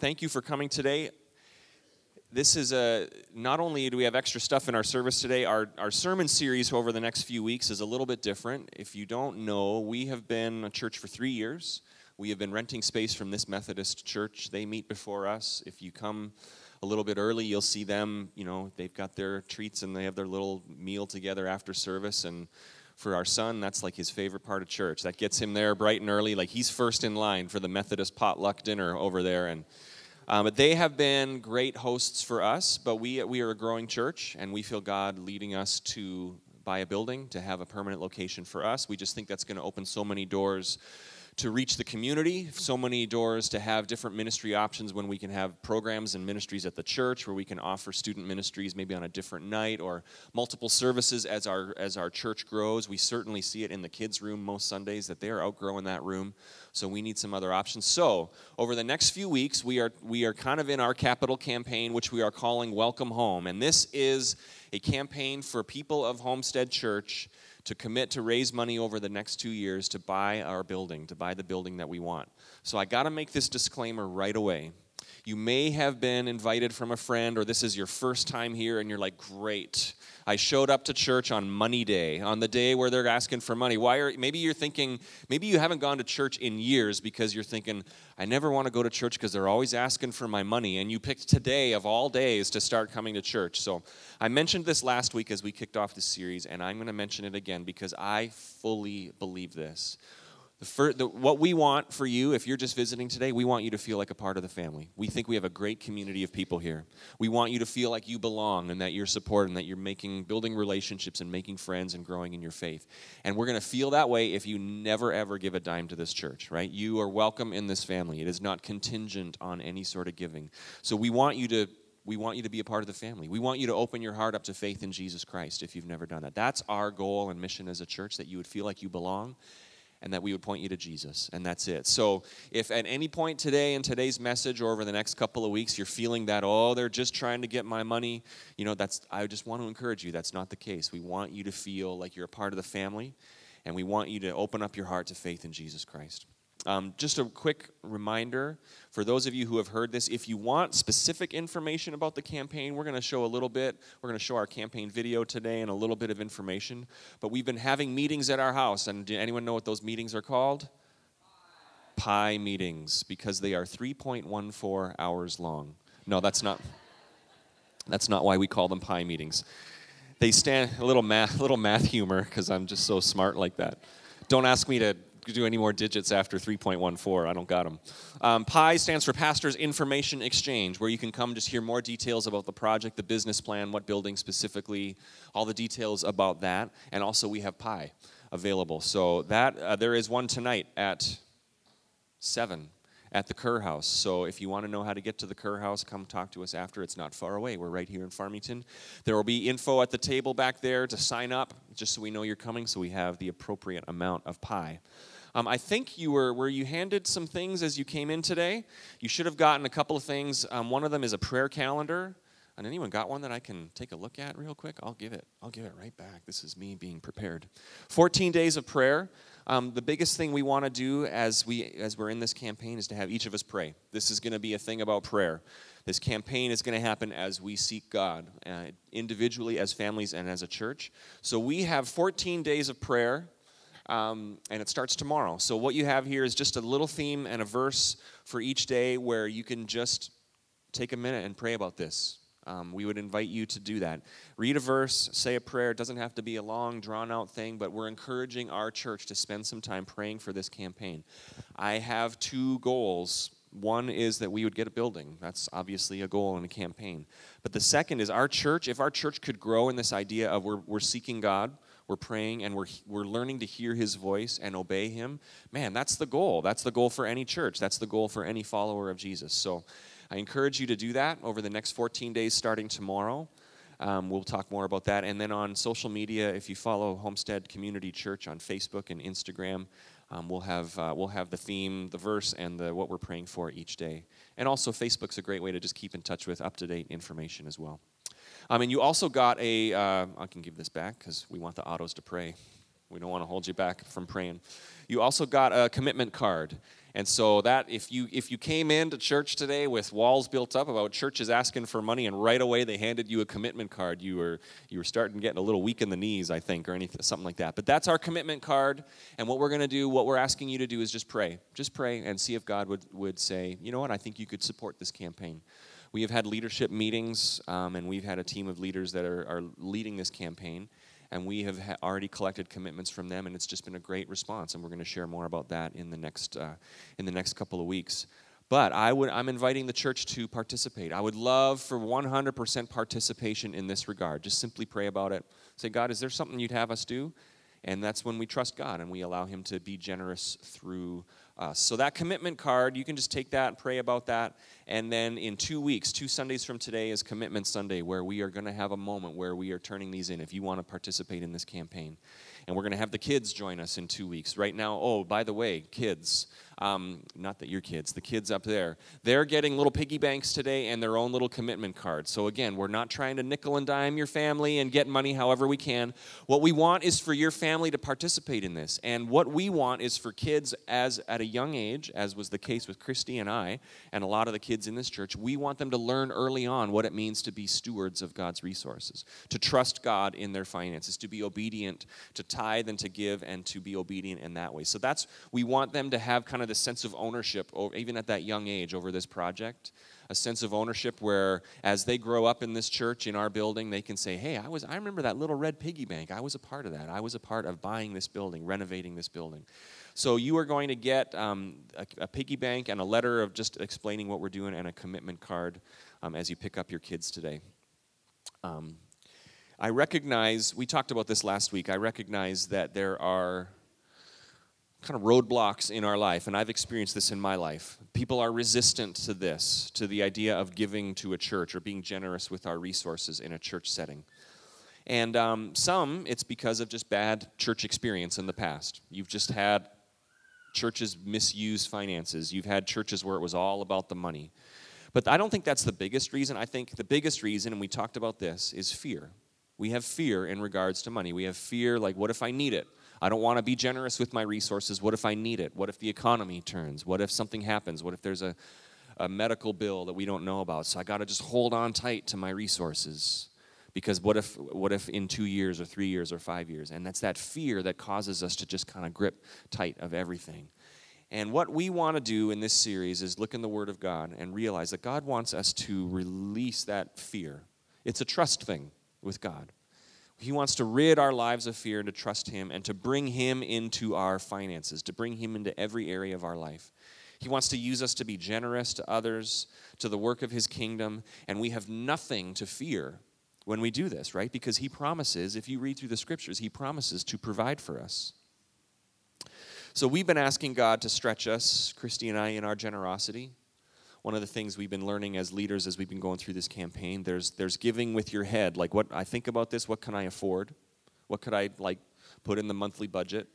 thank you for coming today. This is a not only do we have extra stuff in our service today, our, our sermon series over the next few weeks is a little bit different. If you don't know, we have been a church for three years. We have been renting space from this Methodist church. They meet before us. If you come a little bit early, you'll see them. You know, they've got their treats and they have their little meal together after service. And for our son, that's like his favorite part of church. That gets him there bright and early. Like he's first in line for the Methodist potluck dinner over there. And um, but they have been great hosts for us. But we we are a growing church, and we feel God leading us to buy a building to have a permanent location for us. We just think that's going to open so many doors to reach the community, so many doors to have different ministry options when we can have programs and ministries at the church where we can offer student ministries maybe on a different night or multiple services as our as our church grows. We certainly see it in the kids room most Sundays that they are outgrowing that room. So we need some other options. So, over the next few weeks we are we are kind of in our capital campaign which we are calling Welcome Home. And this is a campaign for people of Homestead Church to commit to raise money over the next two years to buy our building, to buy the building that we want. So I got to make this disclaimer right away. You may have been invited from a friend, or this is your first time here, and you're like, great. I showed up to church on Money Day, on the day where they're asking for money. Why are maybe you're thinking, maybe you haven't gone to church in years because you're thinking, I never want to go to church because they're always asking for my money. And you picked today of all days to start coming to church. So I mentioned this last week as we kicked off the series, and I'm going to mention it again because I fully believe this. The first, the, what we want for you, if you're just visiting today, we want you to feel like a part of the family. We think we have a great community of people here. We want you to feel like you belong and that you're supported and that you're making, building relationships and making friends and growing in your faith. And we're going to feel that way if you never ever give a dime to this church, right? You are welcome in this family. It is not contingent on any sort of giving. So we want you to we want you to be a part of the family. We want you to open your heart up to faith in Jesus Christ if you've never done that. That's our goal and mission as a church that you would feel like you belong and that we would point you to Jesus, and that's it. So, if at any point today in today's message or over the next couple of weeks you're feeling that, oh, they're just trying to get my money, you know, that's, I just want to encourage you, that's not the case. We want you to feel like you're a part of the family, and we want you to open up your heart to faith in Jesus Christ. Um, just a quick reminder for those of you who have heard this if you want specific information about the campaign, we're going to show a little bit. We're going to show our campaign video today and a little bit of information. But we've been having meetings at our house, and do anyone know what those meetings are called? Pi meetings, because they are 3.14 hours long. No, that's not. That's not why we call them pi meetings. They stand a little math, little math humor, because I'm just so smart like that. Don't ask me to do any more digits after 3.14. I don't got them. Um, PI stands for Pastors Information Exchange, where you can come just hear more details about the project, the business plan, what building specifically, all the details about that. And also, we have Pi available. So that uh, there is one tonight at 7 at the Kerr House. So if you want to know how to get to the Kerr House, come talk to us after. It's not far away. We're right here in Farmington. There will be info at the table back there to sign up, just so we know you're coming, so we have the appropriate amount of pie. Um, I think you were, were you handed some things as you came in today? You should have gotten a couple of things. Um, one of them is a prayer calendar. And anyone got one that I can take a look at real quick? I'll give it. I'll give it right back. This is me being prepared. 14 days of prayer. Um, the biggest thing we want to do as we as we're in this campaign is to have each of us pray. This is going to be a thing about prayer. This campaign is going to happen as we seek God, uh, individually, as families, and as a church. So we have 14 days of prayer um, and it starts tomorrow. So, what you have here is just a little theme and a verse for each day where you can just take a minute and pray about this. Um, we would invite you to do that. Read a verse, say a prayer. It doesn't have to be a long, drawn out thing, but we're encouraging our church to spend some time praying for this campaign. I have two goals. One is that we would get a building. That's obviously a goal in a campaign. But the second is our church, if our church could grow in this idea of we're, we're seeking God, we're praying and we're, we're learning to hear his voice and obey him, man, that's the goal. That's the goal for any church. That's the goal for any follower of Jesus. So I encourage you to do that over the next 14 days starting tomorrow. Um, we'll talk more about that. And then on social media, if you follow Homestead Community Church on Facebook and Instagram, um, we'll have uh, we'll have the theme, the verse, and the what we're praying for each day. And also, Facebook's a great way to just keep in touch with up to date information as well. Um, and you also got a. Uh, I can give this back because we want the autos to pray. We don't want to hold you back from praying. You also got a commitment card. And so that if you if you came into church today with walls built up about churches asking for money and right away they handed you a commitment card, you were you were starting getting a little weak in the knees, I think, or anything something like that. But that's our commitment card. And what we're going to do, what we're asking you to do is just pray. Just pray and see if God would would say, you know what, I think you could support this campaign. We have had leadership meetings, um, and we've had a team of leaders that are, are leading this campaign and we have ha- already collected commitments from them, and it's just been a great response. And we're going to share more about that in the next uh, in the next couple of weeks. But I would, I'm inviting the church to participate. I would love for 100% participation in this regard. Just simply pray about it. Say, God, is there something you'd have us do? And that's when we trust God and we allow Him to be generous through us. So, that commitment card, you can just take that and pray about that. And then in two weeks, two Sundays from today, is Commitment Sunday, where we are going to have a moment where we are turning these in if you want to participate in this campaign. And we're going to have the kids join us in two weeks. Right now, oh, by the way, kids, um, not that your kids, the kids up there, they're getting little piggy banks today and their own little commitment cards. So again, we're not trying to nickel and dime your family and get money however we can. What we want is for your family to participate in this. And what we want is for kids as at a young age, as was the case with Christy and I, and a lot of the kids in this church, we want them to learn early on what it means to be stewards of God's resources, to trust God in their finances, to be obedient, to tithe and to give, and to be obedient in that way. So that's, we want them to have kind of this sense of ownership, even at that young age, over this project. A sense of ownership where, as they grow up in this church, in our building, they can say, "Hey, I was. I remember that little red piggy bank. I was a part of that. I was a part of buying this building, renovating this building." So you are going to get um, a, a, piggy bank and a letter of just explaining what we're doing, and a commitment card um, as you pick up your kids today. Um, I recognize, we talked about this last week, I recognize that there are kind of roadblocks in our life, and I've experienced this in my life. People are resistant to this, to the idea of giving to a church or being generous with our resources in a church setting. And um, some, it's because of just bad church experience in the past. You've just had churches misuse finances, you've had churches where it was all about the money. But I don't think that's the biggest reason. I think the biggest reason, and we talked about this, is fear. We have fear in regards to money. We have fear like, what if I need it? I don't want to be generous with my resources. What if I need it? What if the economy turns? What if something happens? What if there's a, a medical bill that we don't know about? So I got to just hold on tight to my resources. Because what if, what if in two years or three years or five years? And that's that fear that causes us to just kind of grip tight of everything. And what we want to do in this series is look in the Word of God and realize that God wants us to release that fear. It's a trust thing with God. He wants to rid our lives of fear and to trust Him and to bring Him into our finances, to bring Him into every area of our life. He wants to use us to be generous to others, to the work of His kingdom, and we have nothing to fear when we do this, right? Because He promises, if you read through the scriptures, He promises to provide for us. So we've been asking God to stretch us, Christy and I, in our generosity one of the things we've been learning as leaders as we've been going through this campaign there's there's giving with your head. Like what i think about this what can i afford? What could i like put in the monthly budget?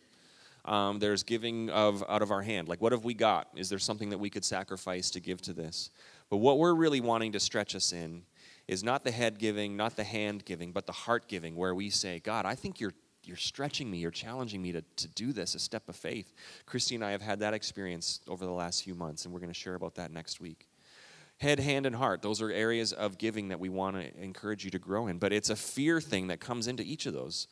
Um, there's giving of out of our hand. Like what have we got? Is there something that we could sacrifice to give to this? But what we're really wanting to stretch us in is not the head giving not the hand giving but the heart giving where we say god i think you're you're stretching me, you're challenging me to, to do this, a step of faith. Christy and I have had that experience over the last few months, and we're going to share about that next week. Head, hand, and heart, those are areas of giving that we want to encourage you to grow in, but it's a fear thing that comes into each of those.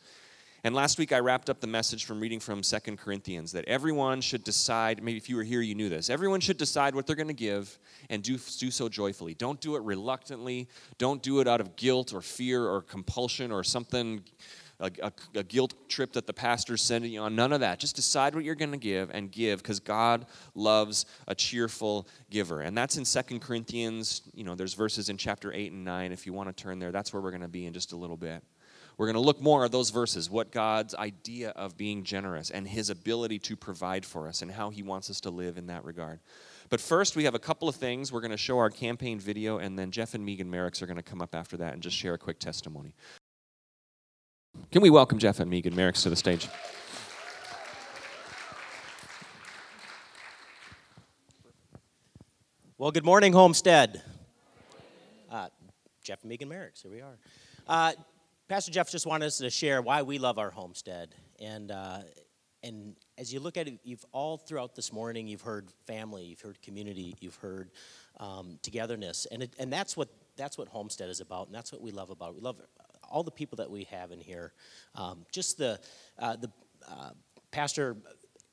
And last week I wrapped up the message from reading from Second Corinthians that everyone should decide, maybe if you were here you knew this, everyone should decide what they're going to give and do, do so joyfully. Don't do it reluctantly. Don't do it out of guilt or fear or compulsion or something a, a, a guilt trip that the pastor's sending you on. None of that. Just decide what you're going to give and give because God loves a cheerful giver. And that's in Second Corinthians. You know, there's verses in chapter 8 and 9. If you want to turn there, that's where we're going to be in just a little bit. We're going to look more at those verses, what God's idea of being generous and his ability to provide for us and how he wants us to live in that regard. But first, we have a couple of things. We're going to show our campaign video, and then Jeff and Megan Merricks are going to come up after that and just share a quick testimony. Can we welcome Jeff and Megan Merricks to the stage? Well, good morning, Homestead. Uh, Jeff and Megan Merricks, here we are. Uh, Pastor Jeff just wanted us to share why we love our homestead. And, uh, and as you look at it, you've all throughout this morning, you've heard family, you've heard community, you've heard um, togetherness, and it, and that's what that's what Homestead is about, and that's what we love about. it. We love all the people that we have in here. Um, just the uh, the uh, pastor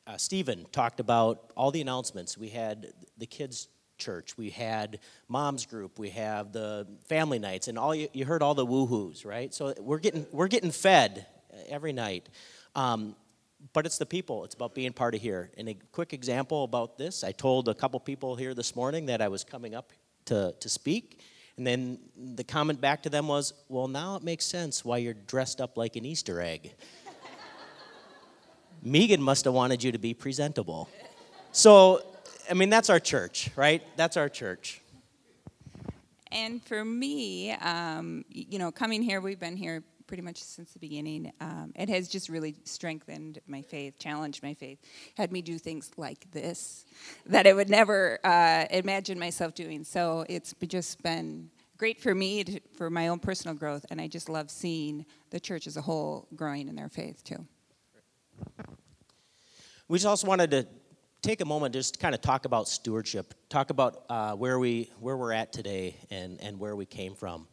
uh, Stephen talked about all the announcements. We had the kids church, we had mom's group, we have the family nights, and all you, you heard all the woohoos, right? So we're getting we're getting fed every night. Um, but it's the people. It's about being part of here. And a quick example about this I told a couple people here this morning that I was coming up to, to speak. And then the comment back to them was, well, now it makes sense why you're dressed up like an Easter egg. Megan must have wanted you to be presentable. So, I mean, that's our church, right? That's our church. And for me, um, you know, coming here, we've been here pretty much since the beginning. Um, it has just really strengthened my faith, challenged my faith, had me do things like this that I would never uh, imagine myself doing. So it's just been great for me to, for my own personal growth, and I just love seeing the church as a whole growing in their faith too. We just also wanted to take a moment just to kind of talk about stewardship, talk about uh, where we where we're at today and and where we came from.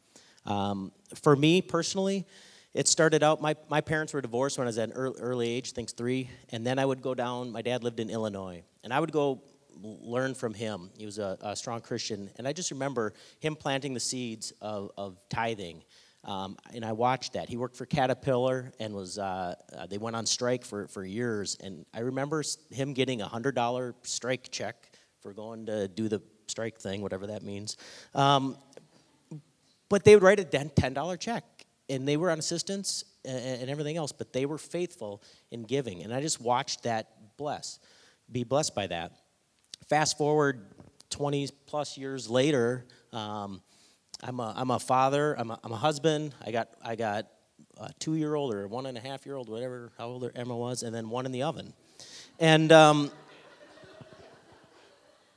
Um, for me personally, it started out, my, my parents were divorced when I was at an early, early age, I think three, and then I would go down, my dad lived in Illinois, and I would go learn from him. He was a, a strong Christian, and I just remember him planting the seeds of, of tithing. Um, and I watched that. He worked for Caterpillar and was, uh, uh, they went on strike for, for years. And I remember him getting a $100 strike check for going to do the strike thing, whatever that means. Um, but they would write a $10 check and they were on assistance and everything else, but they were faithful in giving. And I just watched that bless, be blessed by that. Fast forward 20 plus years later, um, I'm, a, I'm a father, I'm a, I'm a husband, I got, I got a two year old or one and a half year old, whatever, how old Emma was, and then one in the oven. And, um,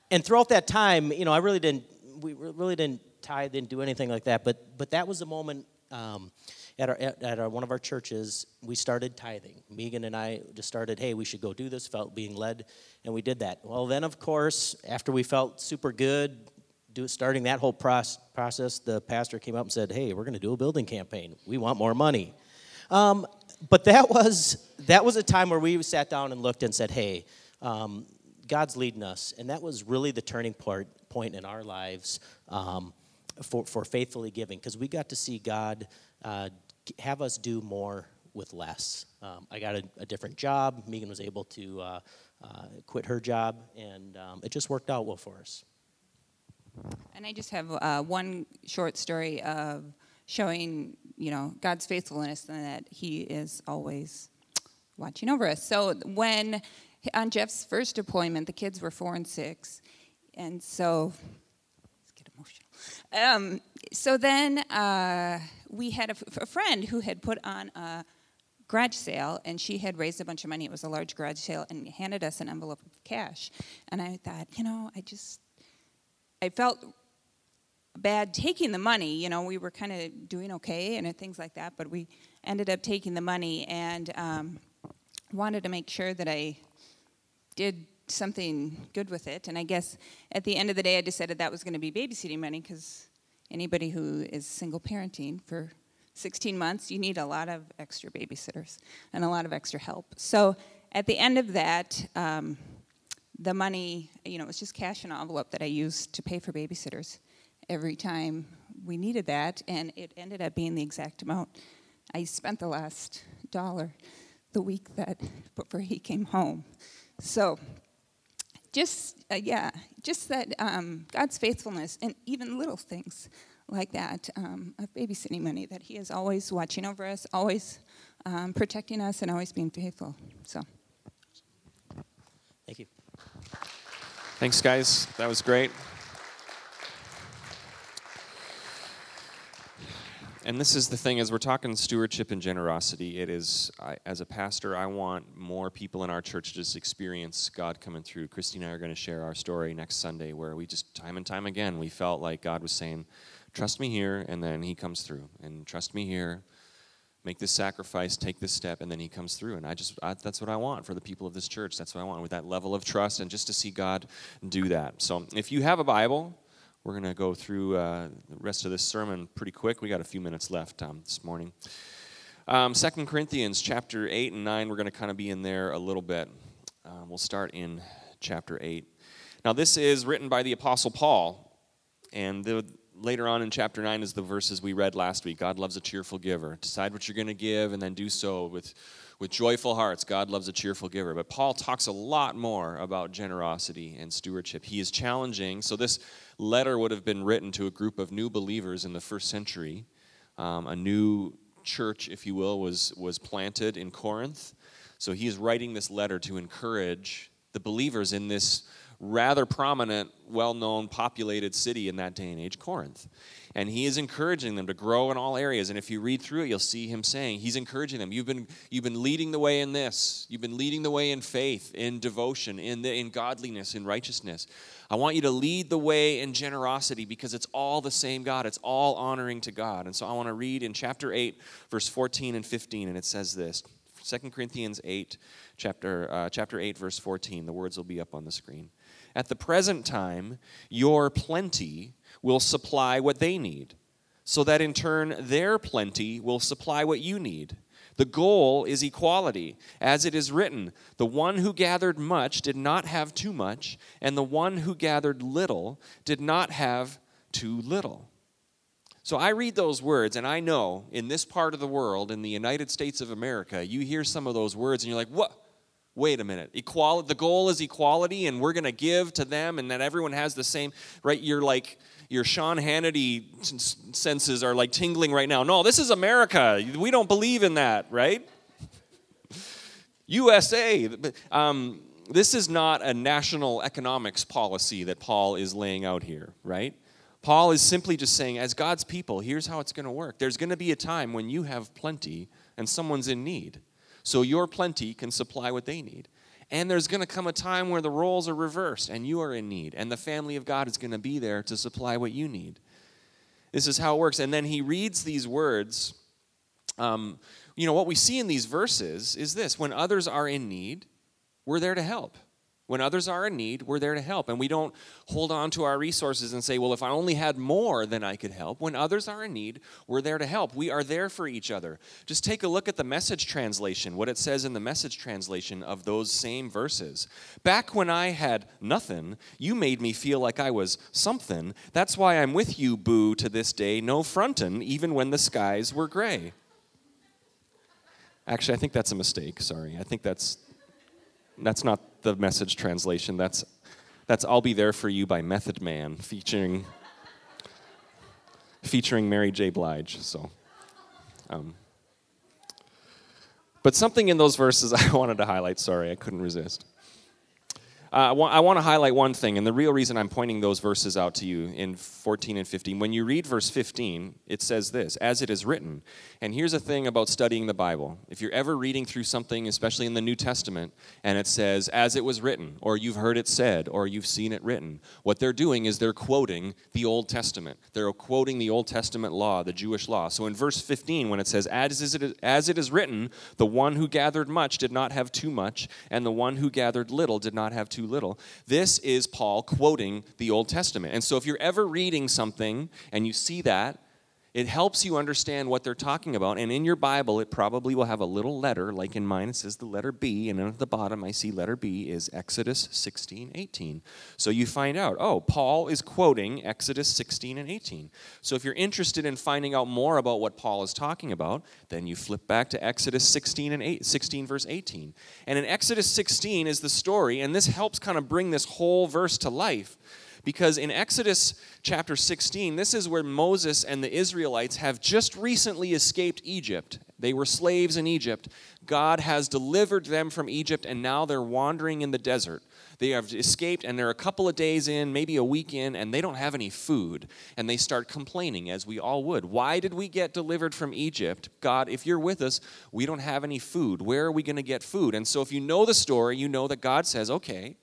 and throughout that time, you know, I really didn't, we really didn't tithe, didn't do anything like that, but, but that was the moment um, at, our, at, at our, one of our churches, we started tithing. Megan and I just started, hey, we should go do this, felt being led, and we did that. Well, then, of course, after we felt super good, do, starting that whole process, the pastor came up and said, hey, we're going to do a building campaign. We want more money. Um, but that was, that was a time where we sat down and looked and said, hey, um, God's leading us. And that was really the turning point, point in our lives. Um, for, for faithfully giving because we got to see God uh, have us do more with less. Um, I got a, a, different job. Megan was able to uh, uh, quit her job, and um, it just worked out well for us. And I just have uh, one short story of showing, you know, God's faithfulness and that He is always watching over us. So when on Jeff's first deployment, the kids were four and six, and so um, so then uh, we had a, friend who had put on a garage sale and she had raised a bunch of money. It was a large garage sale and handed us an envelope of cash. And I thought, you know, I just, I felt bad taking the money. You know, we were kind of doing okay and things like that, but we ended up taking the money and um, wanted to make sure that I did something good with it. And I guess at the end of the day, I decided that was going to be babysitting money because anybody who is single parenting for 16 months, you need a lot of extra babysitters and a lot of extra help. So at the end of that, um, the money, you know, it was just cash in an envelope that I used to pay for babysitters every time we needed that, and it ended up being the exact amount I spent the last dollar the week that before he came home. So just uh, yeah, just that um, God's faithfulness and even little things like that um, of babysitting money that He is always watching over us, always um, protecting us, and always being faithful. So, thank you. Thanks, guys. That was great. And this is the thing as we're talking stewardship and generosity it is I, as a pastor i want more people in our church to just experience god coming through christy and i are going to share our story next sunday where we just time and time again we felt like god was saying trust me here and then he comes through and trust me here make this sacrifice, take this step, and then he comes through. And I just, I, that's what I want for the people of this church. That's what I want with that level of trust and just to see God do that. So if you have a Bible, we're going to go through uh, the rest of this sermon pretty quick. We got a few minutes left um, this morning. Um, 2 Corinthians chapter 8 and 9, we're going to kind of be in there a little bit. Um, we'll start in chapter 8. Now, this is written by the Apostle Paul, and the, later on in chapter 9 is the verses we read last week. God loves a cheerful giver. Decide what you're going to give and then do so with, with joyful hearts. God loves a cheerful giver. But Paul talks a lot more about generosity and stewardship. He is challenging. So, this letter would have been written to a group of new believers in the first century. Um, a new church, if you will, was, was planted in Corinth. So, he is writing this letter to encourage the believers in this rather prominent, well known, populated city in that day and age, Corinth. And he is encouraging them to grow in all areas. And if you read through it, you'll see him saying, He's encouraging them. You've been, you've been leading the way in this, you've been leading the way in faith, in devotion, in, the, in godliness, in righteousness. I want you to lead the way in generosity because it's all the same God. It's all honoring to God. And so I want to read in chapter 8, verse 14 and 15, and it says this 2 Corinthians 8, chapter, uh, chapter 8, verse 14. The words will be up on the screen. At the present time, your plenty will supply what they need, so that in turn their plenty will supply what you need. The goal is equality. As it is written, the one who gathered much did not have too much, and the one who gathered little did not have too little. So I read those words, and I know in this part of the world, in the United States of America, you hear some of those words, and you're like, what? Wait a minute. Equality the goal is equality and we're going to give to them and that everyone has the same right? You're like your sean hannity senses are like tingling right now. No this is america. We don't believe in that right? Usa um, this is not a national economics policy that paul is laying out here right? Paul is simply just saying as god's people here's how it's going to work. There's going to be a time when you have plenty and someone's in need so your plenty can supply what they need. And there's going to come a time where the roles are reversed and you are in need, and the family of God is going to be there to supply what you need. This is how it works. And then he reads these words. Um, you know, what we see in these verses is this when others are in need, we're there to help. When others are in need, we're there to help. And we don't hold on to our resources and say, well, if I only had more, then I could help. When others are in need, we're there to help. We are there for each other. Just take a look at the message translation, what it says in the message translation of those same verses. Back when I had nothing, you made me feel like I was something. That's why I'm with you, boo, to this day, no frontin', even when the skies were gray. Actually, I think that's a mistake. Sorry. I think that's that's not the message translation. That's that's I'll Be There for You by Method Man featuring featuring Mary J. Blige. So um, but something in those verses I wanted to highlight. Sorry, I couldn't resist. Uh, I, want, I want to highlight one thing, and the real reason I'm pointing those verses out to you in 14 and 15. When you read verse 15, it says this, as it is written. And here's a thing about studying the Bible. If you're ever reading through something, especially in the New Testament, and it says, as it was written, or you've heard it said, or you've seen it written, what they're doing is they're quoting the Old Testament. They're quoting the Old Testament law, the Jewish law. So in verse 15, when it says, as, it, as it is written, the one who gathered much did not have too much, and the one who gathered little did not have too too little. This is Paul quoting the Old Testament. And so if you're ever reading something and you see that, it helps you understand what they're talking about. And in your Bible, it probably will have a little letter, like in mine, it says the letter B. And at the bottom, I see letter B is Exodus 16, 18. So you find out, oh, Paul is quoting Exodus 16 and 18. So if you're interested in finding out more about what Paul is talking about, then you flip back to Exodus 16 and 8, 16, verse 18. And in Exodus 16 is the story, and this helps kind of bring this whole verse to life because in Exodus chapter 16, this is where Moses and the Israelites have just recently escaped Egypt. They were slaves in Egypt. God has delivered them from Egypt, and now they're wandering in the desert. They have escaped, and they're a couple of days in, maybe a week in, and they don't have any food. And they start complaining, as we all would. Why did we get delivered from Egypt? God, if you're with us, we don't have any food. Where are we going to get food? And so, if you know the story, you know that God says, okay,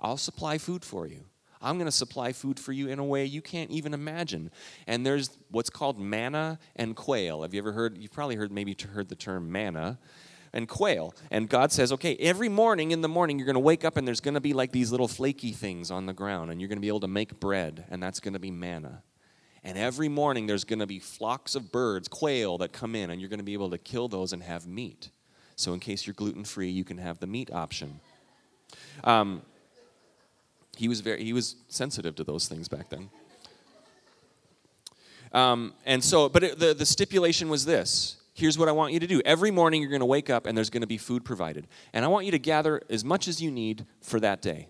I'll supply food for you. I'm going to supply food for you in a way you can't even imagine. And there's what's called manna and quail. Have you ever heard? You've probably heard maybe heard the term manna and quail. And God says, okay, every morning in the morning, you're going to wake up and there's going to be like these little flaky things on the ground, and you're going to be able to make bread, and that's going to be manna. And every morning, there's going to be flocks of birds, quail, that come in, and you're going to be able to kill those and have meat. So, in case you're gluten free, you can have the meat option. Um, he was very he was sensitive to those things back then. Um, and so, but it, the the stipulation was this: here's what I want you to do. Every morning you're going to wake up and there's going to be food provided. And I want you to gather as much as you need for that day.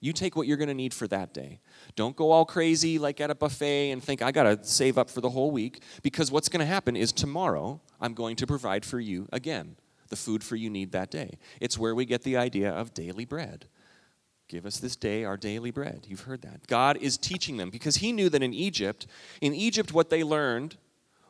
You take what you're going to need for that day. Don't go all crazy like at a buffet and think, I got to save up for the whole week, because what's going to happen is tomorrow I'm going to provide for you again the food for you need that day. It's where we get the idea of daily bread. Give us this day our daily bread. You've heard that. God is teaching them because He knew that in Egypt, in Egypt, what they learned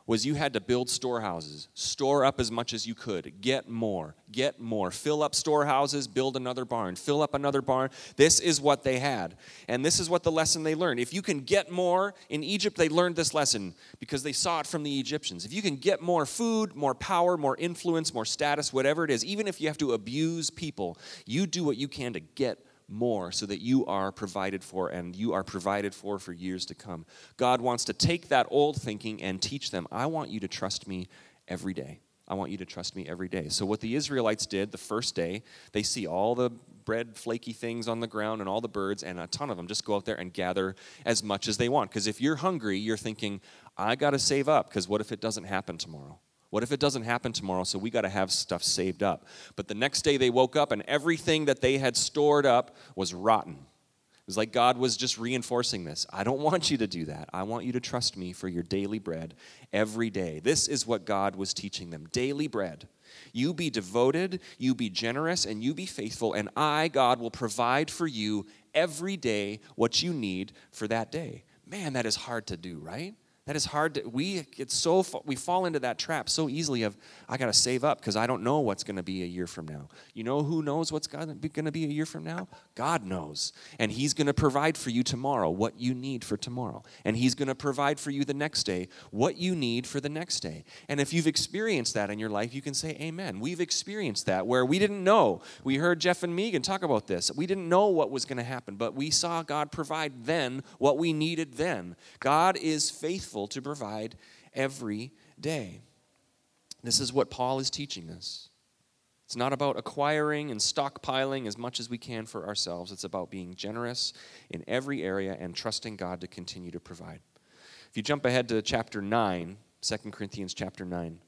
was you had to build storehouses, store up as much as you could, get more, get more, fill up storehouses, build another barn, fill up another barn. This is what they had. And this is what the lesson they learned. If you can get more, in Egypt, they learned this lesson because they saw it from the Egyptians. If you can get more food, more power, more influence, more status, whatever it is, even if you have to abuse people, you do what you can to get more so that you are provided for and you are provided for for years to come. God wants to take that old thinking and teach them, I want you to trust me every day. I want you to trust me every day. So, what the Israelites did the first day, they see all the bread, flaky things on the ground and all the birds, and a ton of them just go out there and gather as much as they want. Because if you're hungry, you're thinking, I got to save up, because what if it doesn't happen tomorrow? What if it doesn't happen tomorrow? So we got to have stuff saved up. But the next day they woke up and everything that they had stored up was rotten. It was like God was just reinforcing this. I don't want you to do that. I want you to trust me for your daily bread every day. This is what God was teaching them daily bread. You be devoted, you be generous, and you be faithful, and I, God, will provide for you every day what you need for that day. Man, that is hard to do, right? That is hard to, we get so, we fall into that trap so easily of, I got to save up because I don't know what's going to be a year from now. You know who knows what's going to be gonna be a year from now? God knows. And He's going to provide for you tomorrow what you need for tomorrow. And He's going to provide for you the next day what you need for the next day. And if you've experienced that in your life, you can say, Amen. We've experienced that where we didn't know. We heard Jeff and Megan talk about this. We didn't know what was going to happen, but we saw God provide then what we needed then. God is faithful faithful to provide every day. This is what Paul is teaching us. It's not about acquiring and stockpiling as much as we can for ourselves. It's about being generous in every area and trusting God to continue to provide. If you jump ahead to chapter 9, 2 Corinthians chapter 9,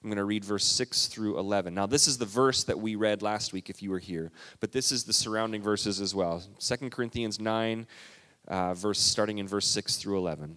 I'm going to read verse 6 through 11. Now, this is the verse that we read last week if you were here, but this is the surrounding verses as well. 2 Corinthians 9, uh, verse starting in verse 6 through 11.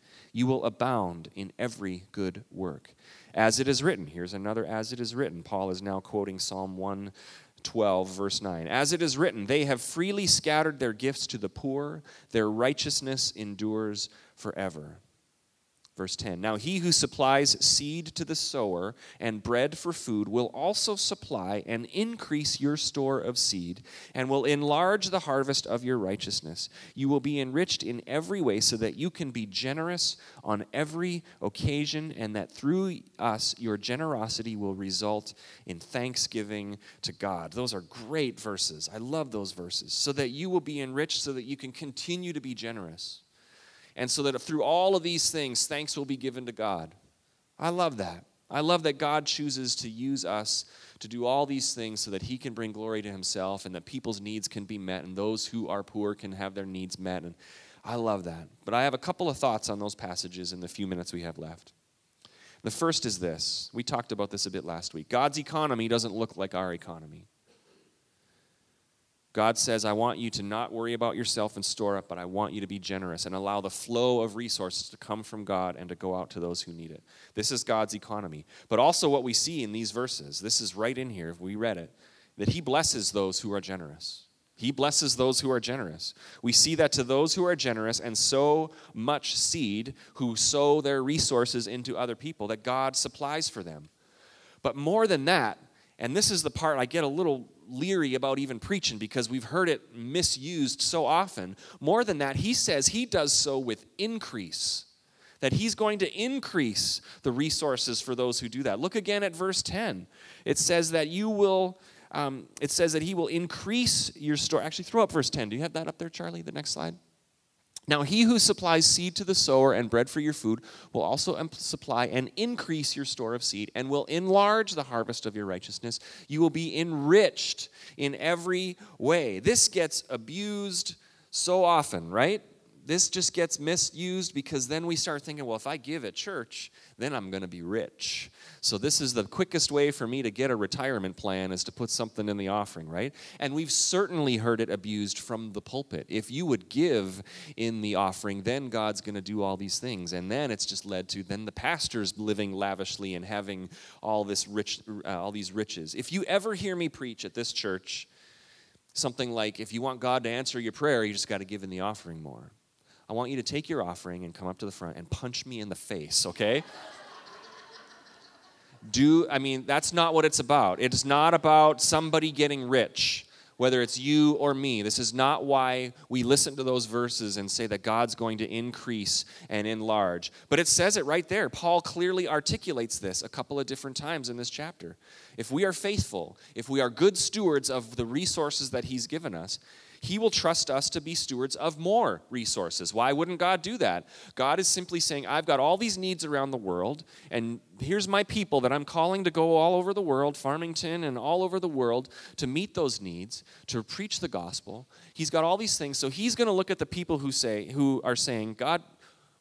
you will abound in every good work. As it is written, here's another as it is written. Paul is now quoting Psalm 112, verse 9. As it is written, they have freely scattered their gifts to the poor, their righteousness endures forever. Verse 10 Now he who supplies seed to the sower and bread for food will also supply and increase your store of seed and will enlarge the harvest of your righteousness. You will be enriched in every way so that you can be generous on every occasion, and that through us your generosity will result in thanksgiving to God. Those are great verses. I love those verses. So that you will be enriched, so that you can continue to be generous. And so that through all of these things, thanks will be given to God. I love that. I love that God chooses to use us to do all these things so that He can bring glory to Himself and that people's needs can be met and those who are poor can have their needs met. And I love that. But I have a couple of thoughts on those passages in the few minutes we have left. The first is this we talked about this a bit last week. God's economy doesn't look like our economy. God says, I want you to not worry about yourself and store up, but I want you to be generous and allow the flow of resources to come from God and to go out to those who need it. This is God's economy. But also, what we see in these verses, this is right in here, if we read it, that He blesses those who are generous. He blesses those who are generous. We see that to those who are generous and sow much seed, who sow their resources into other people, that God supplies for them. But more than that, and this is the part I get a little leery about even preaching because we've heard it misused so often. More than that, he says he does so with increase. That he's going to increase the resources for those who do that. Look again at verse 10. It says that you will, um, it says that he will increase your store. Actually, throw up verse 10. Do you have that up there, Charlie? The next slide. Now, he who supplies seed to the sower and bread for your food will also supply and increase your store of seed and will enlarge the harvest of your righteousness. You will be enriched in every way. This gets abused so often, right? This just gets misused because then we start thinking, well, if I give at church, then I'm going to be rich. So this is the quickest way for me to get a retirement plan is to put something in the offering, right? And we've certainly heard it abused from the pulpit. If you would give in the offering, then God's going to do all these things. And then it's just led to then the pastors living lavishly and having all this rich uh, all these riches. If you ever hear me preach at this church, something like if you want God to answer your prayer, you just got to give in the offering more I want you to take your offering and come up to the front and punch me in the face, okay? Do, I mean, that's not what it's about. It's not about somebody getting rich, whether it's you or me. This is not why we listen to those verses and say that God's going to increase and enlarge. But it says it right there. Paul clearly articulates this a couple of different times in this chapter. If we are faithful, if we are good stewards of the resources that he's given us, he will trust us to be stewards of more resources. Why wouldn't God do that? God is simply saying, I've got all these needs around the world, and here's my people that I'm calling to go all over the world, Farmington and all over the world, to meet those needs, to preach the gospel. He's got all these things. So he's going to look at the people who say, who are saying, God,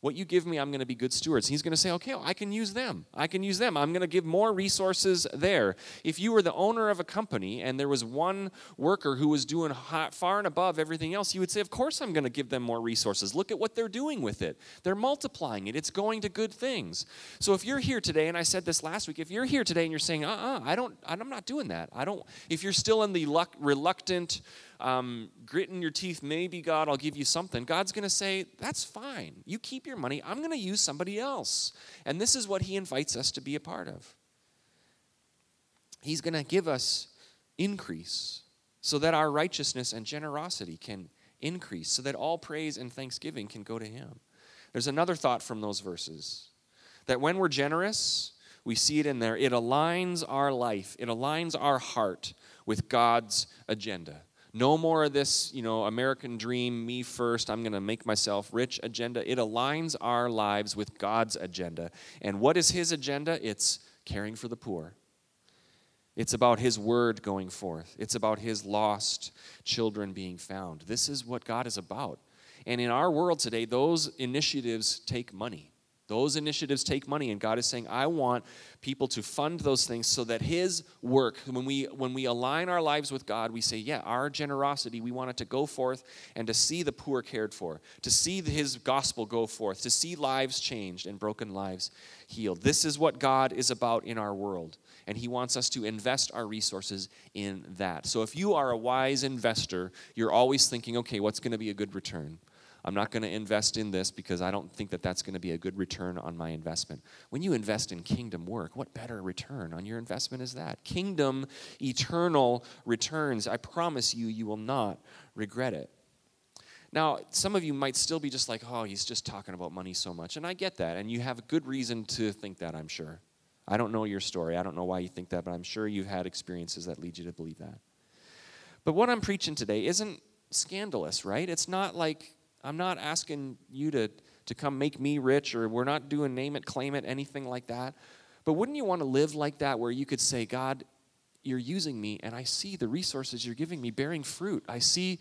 what you give me, I'm going to be good stewards. He's going to say, okay, well, I can use them. I can use them. I'm going to give more resources there. If you were the owner of a company and there was one worker who was doing far and above everything else, you would say, of course, I'm going to give them more resources. Look at what they're doing with it. They're multiplying it, it's going to good things. So if you're here today, and I said this last week, if you're here today and you're saying, uh uh-uh, uh, I don't, I'm not doing that. I don't, if you're still in the luck, reluctant, um, gritting your teeth, maybe God, I'll give you something. God's going to say, That's fine. You keep your money. I'm going to use somebody else. And this is what He invites us to be a part of. He's going to give us increase so that our righteousness and generosity can increase, so that all praise and thanksgiving can go to Him. There's another thought from those verses that when we're generous, we see it in there, it aligns our life, it aligns our heart with God's agenda. No more of this, you know, American dream, me first, I'm going to make myself rich agenda. It aligns our lives with God's agenda. And what is His agenda? It's caring for the poor. It's about His word going forth, it's about His lost children being found. This is what God is about. And in our world today, those initiatives take money. Those initiatives take money, and God is saying, I want people to fund those things so that His work, when we when we align our lives with God, we say, Yeah, our generosity, we want it to go forth and to see the poor cared for, to see His gospel go forth, to see lives changed and broken lives healed. This is what God is about in our world, and He wants us to invest our resources in that. So if you are a wise investor, you're always thinking, okay, what's going to be a good return? I'm not going to invest in this because I don't think that that's going to be a good return on my investment. When you invest in kingdom work, what better return on your investment is that? Kingdom, eternal returns. I promise you, you will not regret it. Now, some of you might still be just like, oh, he's just talking about money so much. And I get that. And you have a good reason to think that, I'm sure. I don't know your story. I don't know why you think that, but I'm sure you've had experiences that lead you to believe that. But what I'm preaching today isn't scandalous, right? It's not like I'm not asking you to, to come make me rich, or we're not doing name it, claim it, anything like that. But wouldn't you want to live like that where you could say, God, you're using me, and I see the resources you're giving me bearing fruit. I see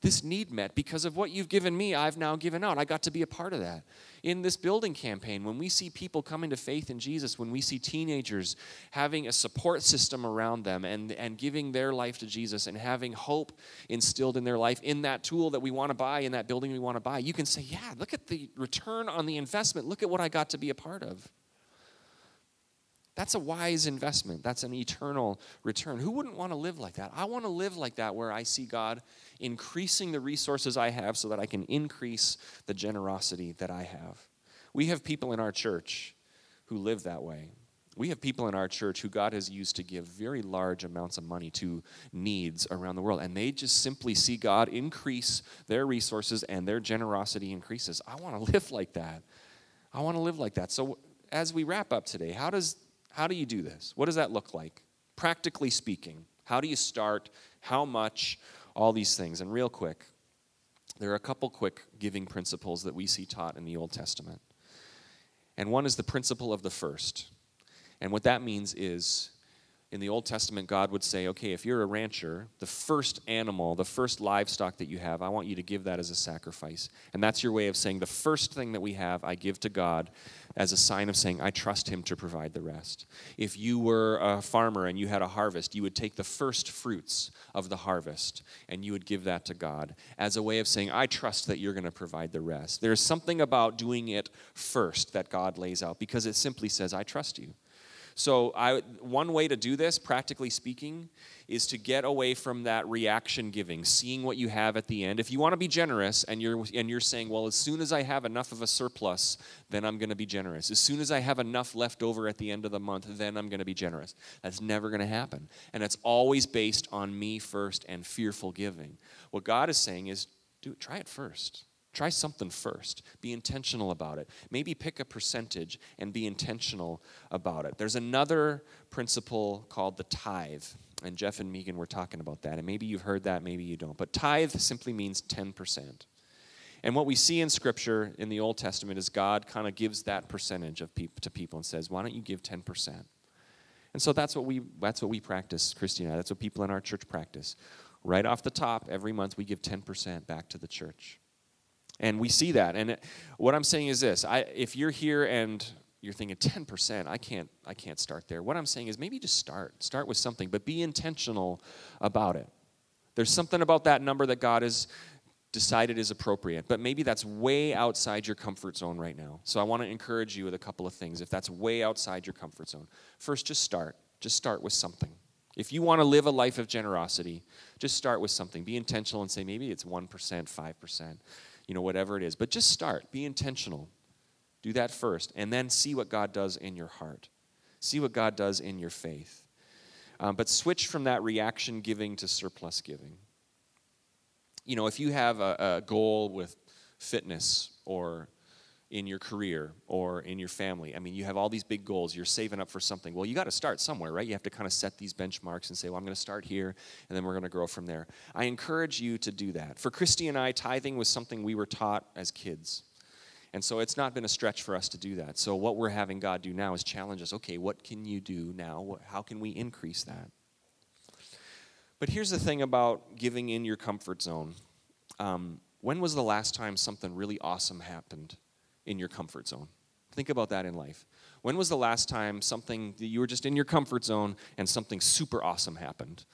this need met. Because of what you've given me i've now given out. I got to be a part of that. In this building campaign when we see people coming to faith in jesus when we see teenagers having a support system around them and, and giving their life to jesus and having hope instilled in their life in that tool that we want to buy in that building we want to buy you can say yeah look at the return on the investment. Look at what i got to be a part of that's a wise investment. That's an eternal return. Who wouldn't want to live like that? I want to live like that where I see God increasing the resources I have so that I can increase the generosity that I have. We have people in our church who live that way. We have people in our church who God has used to give very large amounts of money to needs around the world, and they just simply see God increase their resources and their generosity increases. I want to live like that. I want to live like that. So, as we wrap up today, how does how do you do this? What does that look like? Practically speaking, how do you start? How much? All these things. And real quick, there are a couple quick giving principles that we see taught in the Old Testament. And one is the principle of the first. And what that means is in the Old Testament, God would say, okay, if you're a rancher, the first animal, the first livestock that you have, I want you to give that as a sacrifice. And that's your way of saying, the first thing that we have, I give to God as a sign of saying, I trust Him to provide the rest. If you were a farmer and you had a harvest, you would take the first fruits of the harvest and you would give that to God as a way of saying, I trust that you're going to provide the rest. There's something about doing it first that God lays out because it simply says, I trust you. So, I, one way to do this, practically speaking, is to get away from that reaction giving, seeing what you have at the end. If you want to be generous and you're, and you're saying, well, as soon as I have enough of a surplus, then I'm going to be generous. As soon as I have enough left over at the end of the month, then I'm going to be generous. That's never going to happen. And it's always based on me first and fearful giving. What God is saying is, do try it first. Try something first. Be intentional about it. Maybe pick a percentage and be intentional about it. There's another principle called the tithe. And Jeff and Megan were talking about that. And maybe you've heard that, maybe you don't. But tithe simply means 10%. And what we see in Scripture in the Old Testament is God kind of gives that percentage of people to people and says, "Why don't you give 10%?" And so that's what we that's what we practice, Christian. That's what people in our church practice. Right off the top, every month we give 10% back to the church. And we see that. And what I'm saying is this I, if you're here and you're thinking 10% i can't i can't start there. What i'm saying is maybe just start start with something but be intentional about it. There's something about that number that god has decided is appropriate but maybe that's way outside your comfort zone right now. So i want to encourage you with a couple of things. If that's way outside your comfort zone first just start. Just start with something. If you want to live a life of generosity just start with something. Be intentional and say maybe it's 1% 5% you know, whatever it is. But just start, be intentional. Do that first, and then see what God does in your heart. See what God does in your faith. Um, but switch from that reaction giving to surplus giving. You know, if you have a, a goal with fitness or in your career or in your family. I mean, you have all these big goals, you're saving up for something. Well, you got to start somewhere, right? You have to kind of set these benchmarks and say, well, I'm going to start here, and then we're going to grow from there. I encourage you to do that. For Christy and I, tithing was something we were taught as kids. And so it's not been a stretch for us to do that. So what we're having God do now is challenge us okay, what can you do now? How can we increase that? But here's the thing about giving in your comfort zone. Um, when was the last time something really awesome happened in your comfort zone. Think about that in life. When was the last time something that you were just in your comfort zone and something super awesome happened?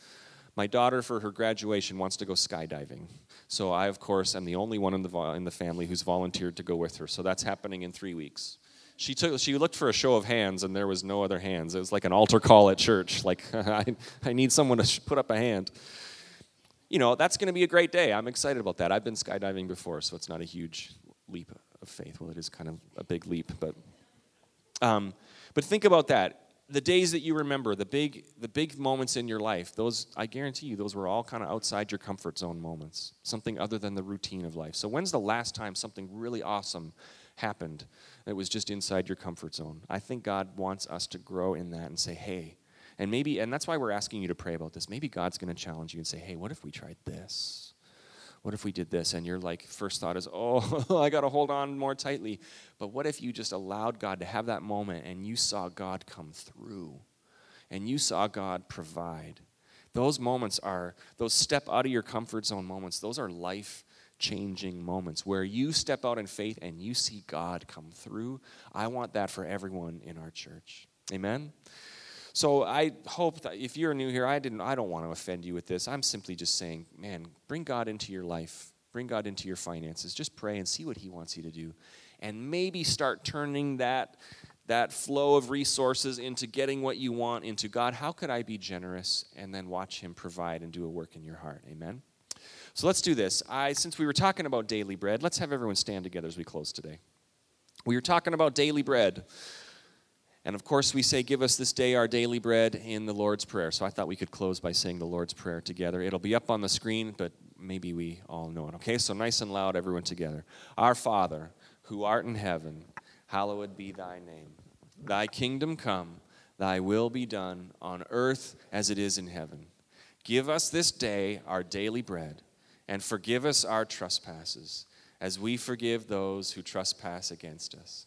My daughter, for her graduation, wants to go skydiving. So I, of course, am the only one in the, in the family who's volunteered to go with her. So that's happening in three weeks. She, took, she looked for a show of hands, and there was no other hands. It was like an altar call at church. Like, I, I need someone to put up a hand. You know, that's going to be a great day. I'm excited about that. I've been skydiving before, so it's not a huge leap of faith. Well, it is kind of a big leap, but um, but think about that. The days that you remember, the big the big moments in your life, those I guarantee you, those were all kind of outside your comfort zone moments, something other than the routine of life. So when's the last time something really awesome happened that was just inside your comfort zone? I think God wants us to grow in that and say, hey. And maybe, and that's why we're asking you to pray about this. Maybe God's going to challenge you and say, hey, what if we tried this? What if we did this? And your like first thought is, oh, I got to hold on more tightly. But what if you just allowed God to have that moment and you saw God come through and you saw God provide? Those moments are, those step out of your comfort zone moments, those are life changing moments where you step out in faith and you see God come through. I want that for everyone in our church. Amen. So I hope that if you're new here, I didn't I don't want to offend you with this. I'm simply just saying, man, bring God into your life. Bring God into your finances. Just pray and see what he wants you to do. And maybe start turning that that flow of resources into getting what you want into God, how could I be generous? And then watch him provide and do a work in your heart. Amen. So let's do this. I since we were talking about daily bread, let's have everyone stand together as we close today. We were talking about daily bread. And of course, we say, Give us this day our daily bread in the Lord's Prayer. So I thought we could close by saying the Lord's Prayer together. It'll be up on the screen, but maybe we all know it. Okay, so nice and loud, everyone together. Our Father, who art in heaven, hallowed be thy name. Thy kingdom come, thy will be done on earth as it is in heaven. Give us this day our daily bread, and forgive us our trespasses, as we forgive those who trespass against us